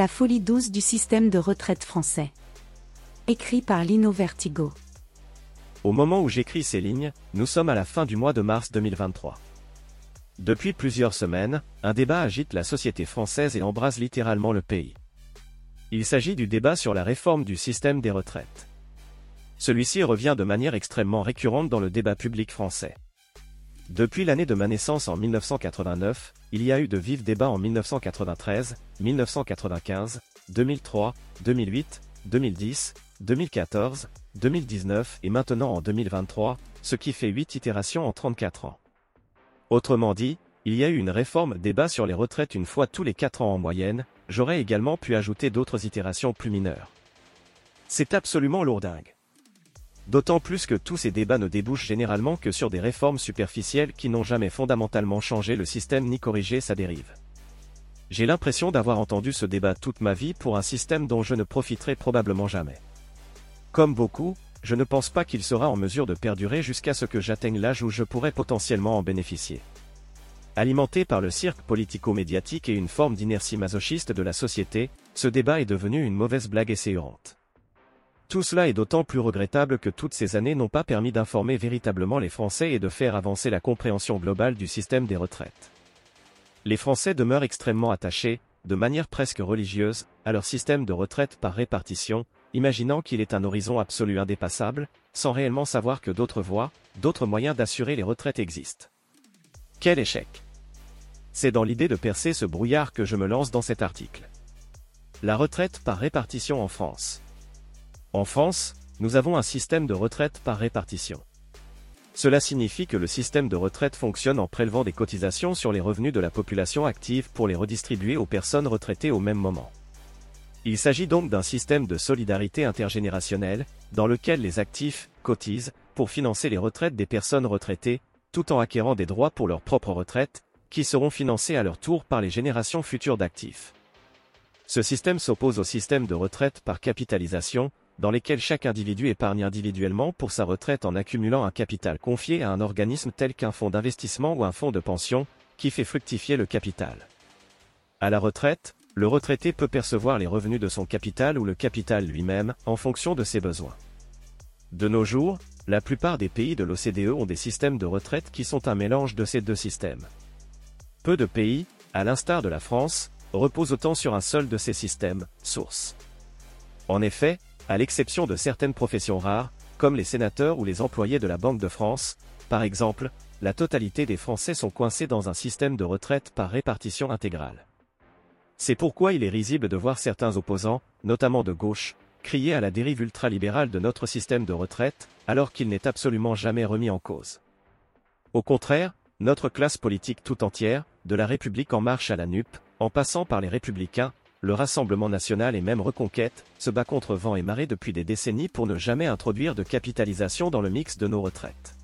La folie douce du système de retraite français. Écrit par Lino Vertigo. Au moment où j'écris ces lignes, nous sommes à la fin du mois de mars 2023. Depuis plusieurs semaines, un débat agite la société française et embrase littéralement le pays. Il s'agit du débat sur la réforme du système des retraites. Celui-ci revient de manière extrêmement récurrente dans le débat public français. Depuis l'année de ma naissance en 1989, il y a eu de vifs débats en 1993, 1995, 2003, 2008, 2010, 2014, 2019 et maintenant en 2023, ce qui fait 8 itérations en 34 ans. Autrement dit, il y a eu une réforme débat sur les retraites une fois tous les 4 ans en moyenne, j'aurais également pu ajouter d'autres itérations plus mineures. C'est absolument lourdingue. D'autant plus que tous ces débats ne débouchent généralement que sur des réformes superficielles qui n'ont jamais fondamentalement changé le système ni corrigé sa dérive. J'ai l'impression d'avoir entendu ce débat toute ma vie pour un système dont je ne profiterai probablement jamais. Comme beaucoup, je ne pense pas qu'il sera en mesure de perdurer jusqu'à ce que j'atteigne l'âge où je pourrais potentiellement en bénéficier. Alimenté par le cirque politico-médiatique et une forme d'inertie masochiste de la société, ce débat est devenu une mauvaise blague essayante. Tout cela est d'autant plus regrettable que toutes ces années n'ont pas permis d'informer véritablement les Français et de faire avancer la compréhension globale du système des retraites. Les Français demeurent extrêmement attachés, de manière presque religieuse, à leur système de retraite par répartition, imaginant qu'il est un horizon absolu indépassable, sans réellement savoir que d'autres voies, d'autres moyens d'assurer les retraites existent. Quel échec C'est dans l'idée de percer ce brouillard que je me lance dans cet article. La retraite par répartition en France. En France, nous avons un système de retraite par répartition. Cela signifie que le système de retraite fonctionne en prélevant des cotisations sur les revenus de la population active pour les redistribuer aux personnes retraitées au même moment. Il s'agit donc d'un système de solidarité intergénérationnelle, dans lequel les actifs cotisent pour financer les retraites des personnes retraitées, tout en acquérant des droits pour leur propre retraite, qui seront financés à leur tour par les générations futures d'actifs. Ce système s'oppose au système de retraite par capitalisation, dans lesquels chaque individu épargne individuellement pour sa retraite en accumulant un capital confié à un organisme tel qu'un fonds d'investissement ou un fonds de pension, qui fait fructifier le capital. À la retraite, le retraité peut percevoir les revenus de son capital ou le capital lui-même, en fonction de ses besoins. De nos jours, la plupart des pays de l'OCDE ont des systèmes de retraite qui sont un mélange de ces deux systèmes. Peu de pays, à l'instar de la France, reposent autant sur un seul de ces systèmes, source. En effet, à l'exception de certaines professions rares, comme les sénateurs ou les employés de la Banque de France, par exemple, la totalité des Français sont coincés dans un système de retraite par répartition intégrale. C'est pourquoi il est risible de voir certains opposants, notamment de gauche, crier à la dérive ultralibérale de notre système de retraite, alors qu'il n'est absolument jamais remis en cause. Au contraire, notre classe politique tout entière, de la République en marche à la NUP, en passant par les républicains, le Rassemblement national et même Reconquête, se bat contre vent et marée depuis des décennies pour ne jamais introduire de capitalisation dans le mix de nos retraites.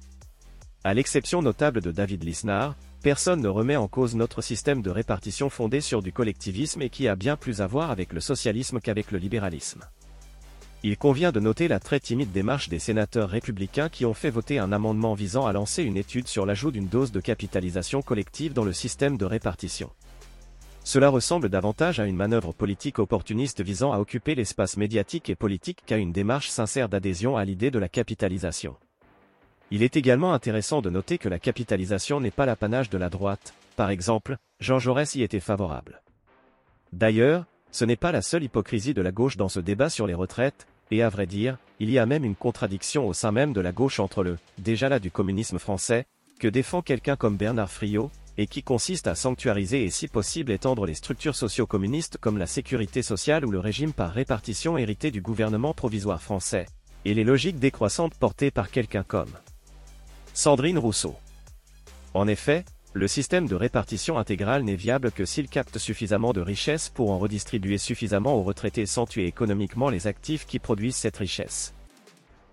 À l'exception notable de David Lisnard, personne ne remet en cause notre système de répartition fondé sur du collectivisme et qui a bien plus à voir avec le socialisme qu'avec le libéralisme. Il convient de noter la très timide démarche des sénateurs républicains qui ont fait voter un amendement visant à lancer une étude sur l'ajout d'une dose de capitalisation collective dans le système de répartition. Cela ressemble davantage à une manœuvre politique opportuniste visant à occuper l'espace médiatique et politique qu'à une démarche sincère d'adhésion à l'idée de la capitalisation. Il est également intéressant de noter que la capitalisation n'est pas l'apanage de la droite, par exemple, Jean Jaurès y était favorable. D'ailleurs, ce n'est pas la seule hypocrisie de la gauche dans ce débat sur les retraites, et à vrai dire, il y a même une contradiction au sein même de la gauche entre le déjà là du communisme français, que défend quelqu'un comme Bernard Friot, et qui consiste à sanctuariser et si possible étendre les structures socio-communistes comme la sécurité sociale ou le régime par répartition hérité du gouvernement provisoire français, et les logiques décroissantes portées par quelqu'un comme Sandrine Rousseau. En effet, le système de répartition intégrale n'est viable que s'il capte suffisamment de richesses pour en redistribuer suffisamment aux retraités sans tuer économiquement les actifs qui produisent cette richesse.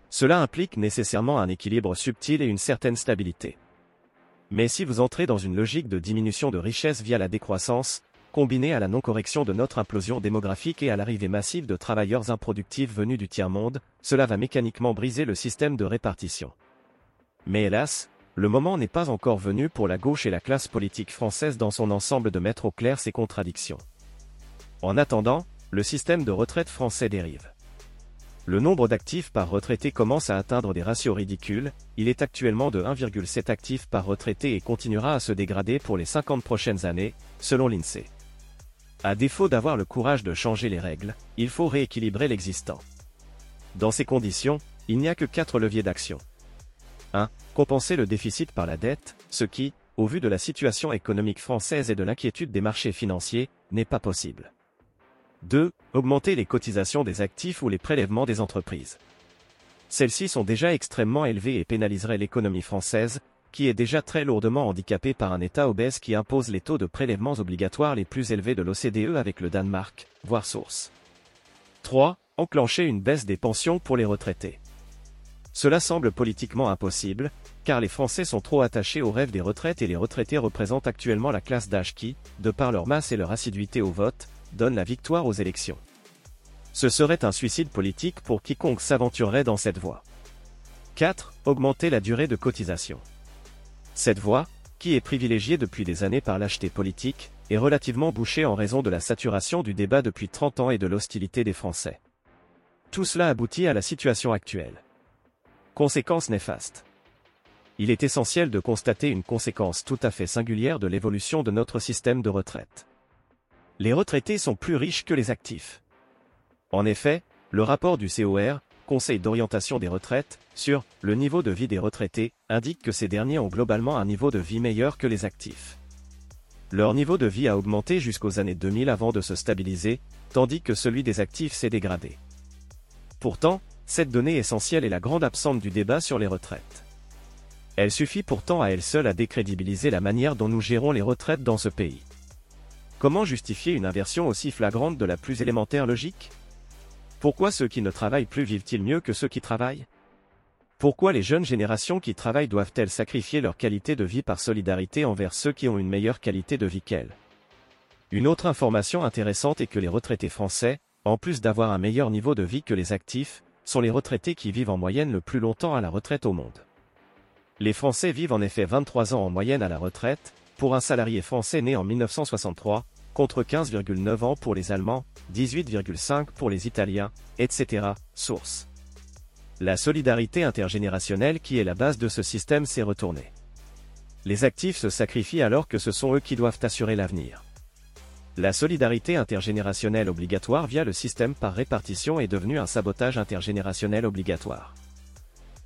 Cela implique nécessairement un équilibre subtil et une certaine stabilité. Mais si vous entrez dans une logique de diminution de richesse via la décroissance, combinée à la non-correction de notre implosion démographique et à l'arrivée massive de travailleurs improductifs venus du tiers-monde, cela va mécaniquement briser le système de répartition. Mais hélas, le moment n'est pas encore venu pour la gauche et la classe politique française dans son ensemble de mettre au clair ces contradictions. En attendant, le système de retraite français dérive. Le nombre d'actifs par retraité commence à atteindre des ratios ridicules, il est actuellement de 1,7 actifs par retraité et continuera à se dégrader pour les 50 prochaines années, selon l'INSEE. À défaut d'avoir le courage de changer les règles, il faut rééquilibrer l'existant. Dans ces conditions, il n'y a que quatre leviers d'action. 1. Compenser le déficit par la dette, ce qui, au vu de la situation économique française et de l'inquiétude des marchés financiers, n'est pas possible. 2. Augmenter les cotisations des actifs ou les prélèvements des entreprises. Celles-ci sont déjà extrêmement élevées et pénaliseraient l'économie française, qui est déjà très lourdement handicapée par un État obèse qui impose les taux de prélèvements obligatoires les plus élevés de l'OCDE avec le Danemark, voire source. 3. Enclencher une baisse des pensions pour les retraités. Cela semble politiquement impossible, car les Français sont trop attachés au rêve des retraites et les retraités représentent actuellement la classe d'âge qui, de par leur masse et leur assiduité au vote, donne la victoire aux élections. Ce serait un suicide politique pour quiconque s'aventurerait dans cette voie. 4. Augmenter la durée de cotisation. Cette voie, qui est privilégiée depuis des années par l'acheté politique, est relativement bouchée en raison de la saturation du débat depuis 30 ans et de l'hostilité des Français. Tout cela aboutit à la situation actuelle. Conséquences néfastes. Il est essentiel de constater une conséquence tout à fait singulière de l'évolution de notre système de retraite. Les retraités sont plus riches que les actifs. En effet, le rapport du COR, Conseil d'orientation des retraites, sur le niveau de vie des retraités, indique que ces derniers ont globalement un niveau de vie meilleur que les actifs. Leur niveau de vie a augmenté jusqu'aux années 2000 avant de se stabiliser, tandis que celui des actifs s'est dégradé. Pourtant, cette donnée essentielle est la grande absente du débat sur les retraites. Elle suffit pourtant à elle seule à décrédibiliser la manière dont nous gérons les retraites dans ce pays. Comment justifier une inversion aussi flagrante de la plus élémentaire logique? Pourquoi ceux qui ne travaillent plus vivent-ils mieux que ceux qui travaillent? Pourquoi les jeunes générations qui travaillent doivent-elles sacrifier leur qualité de vie par solidarité envers ceux qui ont une meilleure qualité de vie qu'elles? Une autre information intéressante est que les retraités français, en plus d'avoir un meilleur niveau de vie que les actifs, sont les retraités qui vivent en moyenne le plus longtemps à la retraite au monde. Les Français vivent en effet 23 ans en moyenne à la retraite, pour un salarié français né en 1963, contre 15,9 ans pour les Allemands, 18,5 pour les Italiens, etc. Source. La solidarité intergénérationnelle qui est la base de ce système s'est retournée. Les actifs se sacrifient alors que ce sont eux qui doivent assurer l'avenir. La solidarité intergénérationnelle obligatoire via le système par répartition est devenue un sabotage intergénérationnel obligatoire.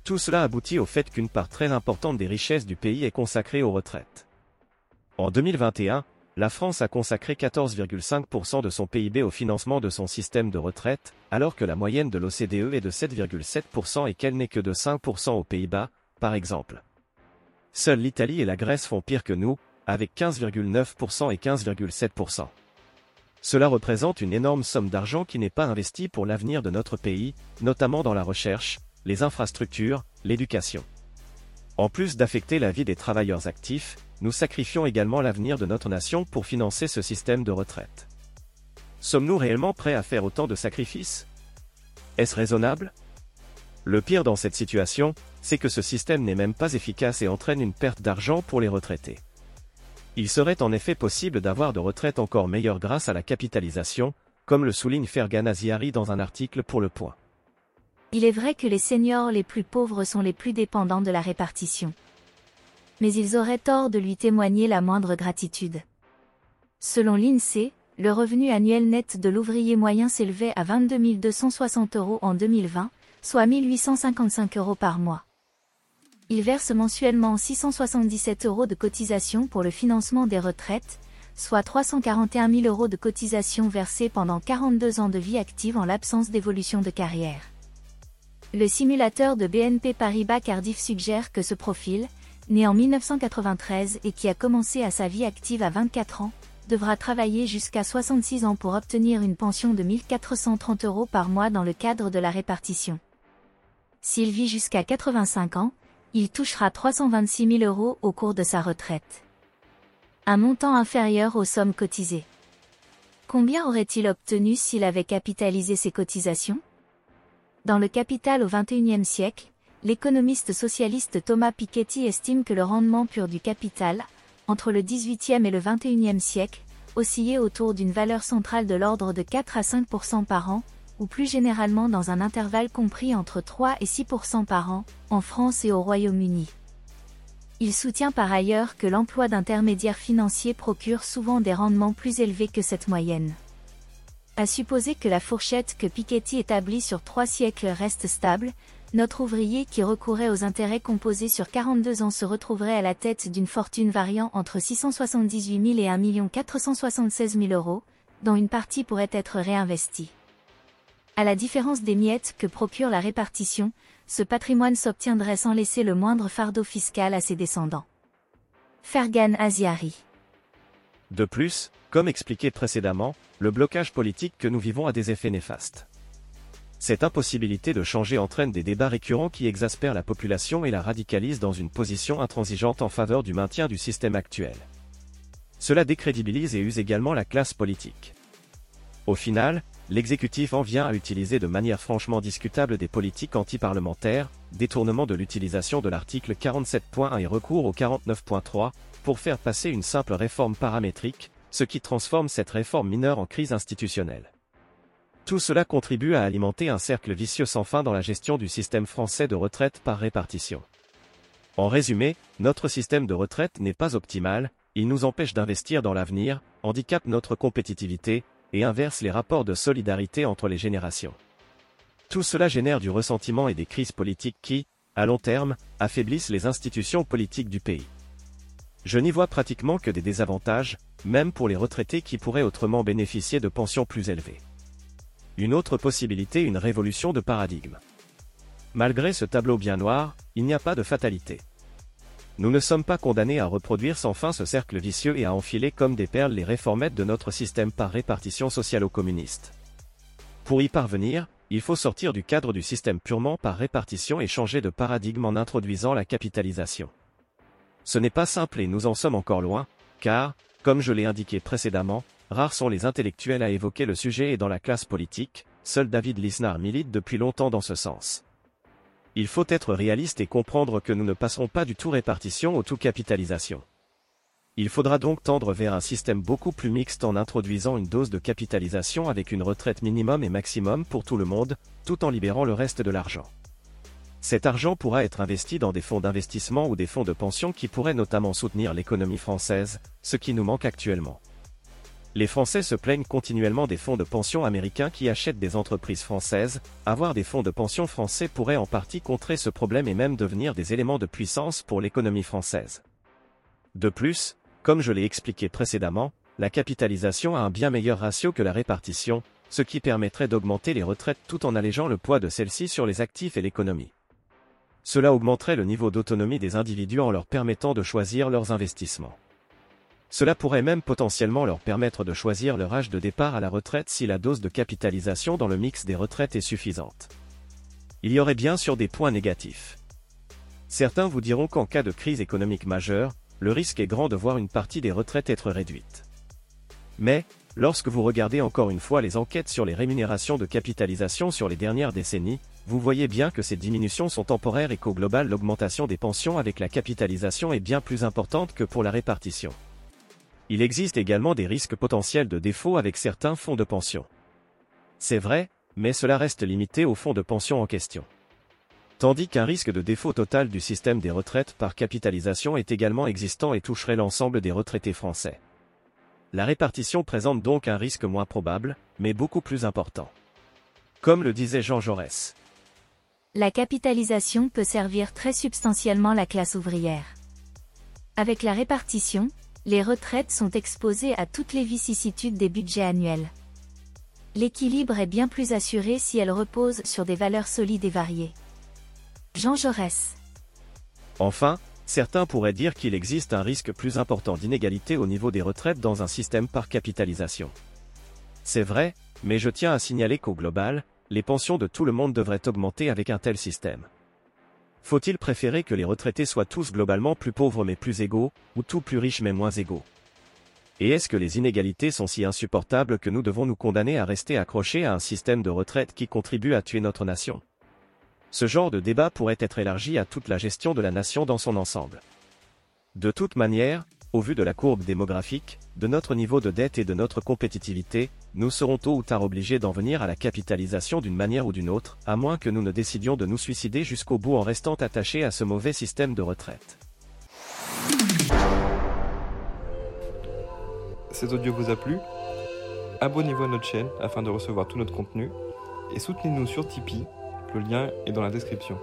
Tout cela aboutit au fait qu'une part très importante des richesses du pays est consacrée aux retraites. En 2021, la France a consacré 14,5% de son PIB au financement de son système de retraite, alors que la moyenne de l'OCDE est de 7,7% et qu'elle n'est que de 5% aux Pays-Bas, par exemple. Seules l'Italie et la Grèce font pire que nous, avec 15,9% et 15,7%. Cela représente une énorme somme d'argent qui n'est pas investie pour l'avenir de notre pays, notamment dans la recherche, les infrastructures, l'éducation. En plus d'affecter la vie des travailleurs actifs, nous sacrifions également l'avenir de notre nation pour financer ce système de retraite. Sommes-nous réellement prêts à faire autant de sacrifices? Est-ce raisonnable? Le pire dans cette situation, c'est que ce système n'est même pas efficace et entraîne une perte d'argent pour les retraités. Il serait en effet possible d'avoir de retraites encore meilleures grâce à la capitalisation, comme le souligne Fergan Aziari dans un article pour Le Point. Il est vrai que les seniors les plus pauvres sont les plus dépendants de la répartition mais ils auraient tort de lui témoigner la moindre gratitude. Selon l'INSEE, le revenu annuel net de l'ouvrier moyen s'élevait à 22 260 euros en 2020, soit 1855 euros par mois. Il verse mensuellement 677 euros de cotisation pour le financement des retraites, soit 341 000 euros de cotisation versées pendant 42 ans de vie active en l'absence d'évolution de carrière. Le simulateur de BNP Paribas Cardiff suggère que ce profil, né en 1993 et qui a commencé à sa vie active à 24 ans, devra travailler jusqu'à 66 ans pour obtenir une pension de 1430 euros par mois dans le cadre de la répartition. S'il vit jusqu'à 85 ans, il touchera 326 000 euros au cours de sa retraite. Un montant inférieur aux sommes cotisées. Combien aurait-il obtenu s'il avait capitalisé ses cotisations? Dans le capital au XXIe siècle, l'économiste socialiste Thomas Piketty estime que le rendement pur du capital, entre le XVIIIe et le XXIe siècle, osciller autour d'une valeur centrale de l'ordre de 4 à 5% par an, ou plus généralement dans un intervalle compris entre 3 et 6% par an, en France et au Royaume-Uni. Il soutient par ailleurs que l'emploi d'intermédiaires financiers procure souvent des rendements plus élevés que cette moyenne. À supposer que la fourchette que Piketty établit sur trois siècles reste stable, notre ouvrier qui recourait aux intérêts composés sur 42 ans se retrouverait à la tête d'une fortune variant entre 678 000 et 1 476 000 euros, dont une partie pourrait être réinvestie. À la différence des miettes que procure la répartition, ce patrimoine s'obtiendrait sans laisser le moindre fardeau fiscal à ses descendants. Fergan Aziari. De plus, comme expliqué précédemment, le blocage politique que nous vivons a des effets néfastes. Cette impossibilité de changer entraîne des débats récurrents qui exaspèrent la population et la radicalisent dans une position intransigeante en faveur du maintien du système actuel. Cela décrédibilise et use également la classe politique. Au final, l'exécutif en vient à utiliser de manière franchement discutable des politiques anti-parlementaires, détournement de l'utilisation de l'article 47.1 et recours au 49.3, pour faire passer une simple réforme paramétrique, ce qui transforme cette réforme mineure en crise institutionnelle. Tout cela contribue à alimenter un cercle vicieux sans fin dans la gestion du système français de retraite par répartition. En résumé, notre système de retraite n'est pas optimal, il nous empêche d'investir dans l'avenir, handicape notre compétitivité, et inverse les rapports de solidarité entre les générations. Tout cela génère du ressentiment et des crises politiques qui, à long terme, affaiblissent les institutions politiques du pays. Je n'y vois pratiquement que des désavantages, même pour les retraités qui pourraient autrement bénéficier de pensions plus élevées. Une autre possibilité, une révolution de paradigme. Malgré ce tableau bien noir, il n'y a pas de fatalité. Nous ne sommes pas condamnés à reproduire sans fin ce cercle vicieux et à enfiler comme des perles les réformettes de notre système par répartition socialo-communiste. Pour y parvenir, il faut sortir du cadre du système purement par répartition et changer de paradigme en introduisant la capitalisation. Ce n'est pas simple et nous en sommes encore loin, car, comme je l'ai indiqué précédemment, rares sont les intellectuels à évoquer le sujet et dans la classe politique, seul David Lisnard milite depuis longtemps dans ce sens. Il faut être réaliste et comprendre que nous ne passerons pas du tout répartition au tout capitalisation. Il faudra donc tendre vers un système beaucoup plus mixte en introduisant une dose de capitalisation avec une retraite minimum et maximum pour tout le monde, tout en libérant le reste de l'argent. Cet argent pourra être investi dans des fonds d'investissement ou des fonds de pension qui pourraient notamment soutenir l'économie française, ce qui nous manque actuellement. Les Français se plaignent continuellement des fonds de pension américains qui achètent des entreprises françaises. Avoir des fonds de pension français pourrait en partie contrer ce problème et même devenir des éléments de puissance pour l'économie française. De plus, comme je l'ai expliqué précédemment, la capitalisation a un bien meilleur ratio que la répartition, ce qui permettrait d'augmenter les retraites tout en allégeant le poids de celles-ci sur les actifs et l'économie. Cela augmenterait le niveau d'autonomie des individus en leur permettant de choisir leurs investissements. Cela pourrait même potentiellement leur permettre de choisir leur âge de départ à la retraite si la dose de capitalisation dans le mix des retraites est suffisante. Il y aurait bien sûr des points négatifs. Certains vous diront qu'en cas de crise économique majeure, le risque est grand de voir une partie des retraites être réduite. Mais, lorsque vous regardez encore une fois les enquêtes sur les rémunérations de capitalisation sur les dernières décennies, vous voyez bien que ces diminutions sont temporaires et qu'au global l'augmentation des pensions avec la capitalisation est bien plus importante que pour la répartition. Il existe également des risques potentiels de défaut avec certains fonds de pension. C'est vrai, mais cela reste limité aux fonds de pension en question. Tandis qu'un risque de défaut total du système des retraites par capitalisation est également existant et toucherait l'ensemble des retraités français. La répartition présente donc un risque moins probable, mais beaucoup plus important. Comme le disait Jean Jaurès. La capitalisation peut servir très substantiellement la classe ouvrière. Avec la répartition, les retraites sont exposées à toutes les vicissitudes des budgets annuels. L'équilibre est bien plus assuré si elles reposent sur des valeurs solides et variées. Jean Jaurès. Enfin, certains pourraient dire qu'il existe un risque plus important d'inégalité au niveau des retraites dans un système par capitalisation. C'est vrai, mais je tiens à signaler qu'au global, les pensions de tout le monde devraient augmenter avec un tel système. Faut-il préférer que les retraités soient tous globalement plus pauvres mais plus égaux, ou tous plus riches mais moins égaux? Et est-ce que les inégalités sont si insupportables que nous devons nous condamner à rester accrochés à un système de retraite qui contribue à tuer notre nation? Ce genre de débat pourrait être élargi à toute la gestion de la nation dans son ensemble. De toute manière, Au vu de la courbe démographique, de notre niveau de dette et de notre compétitivité, nous serons tôt ou tard obligés d'en venir à la capitalisation d'une manière ou d'une autre, à moins que nous ne décidions de nous suicider jusqu'au bout en restant attachés à ce mauvais système de retraite. Cet audio vous a plu? Abonnez-vous à notre chaîne afin de recevoir tout notre contenu et soutenez-nous sur Tipeee, le lien est dans la description.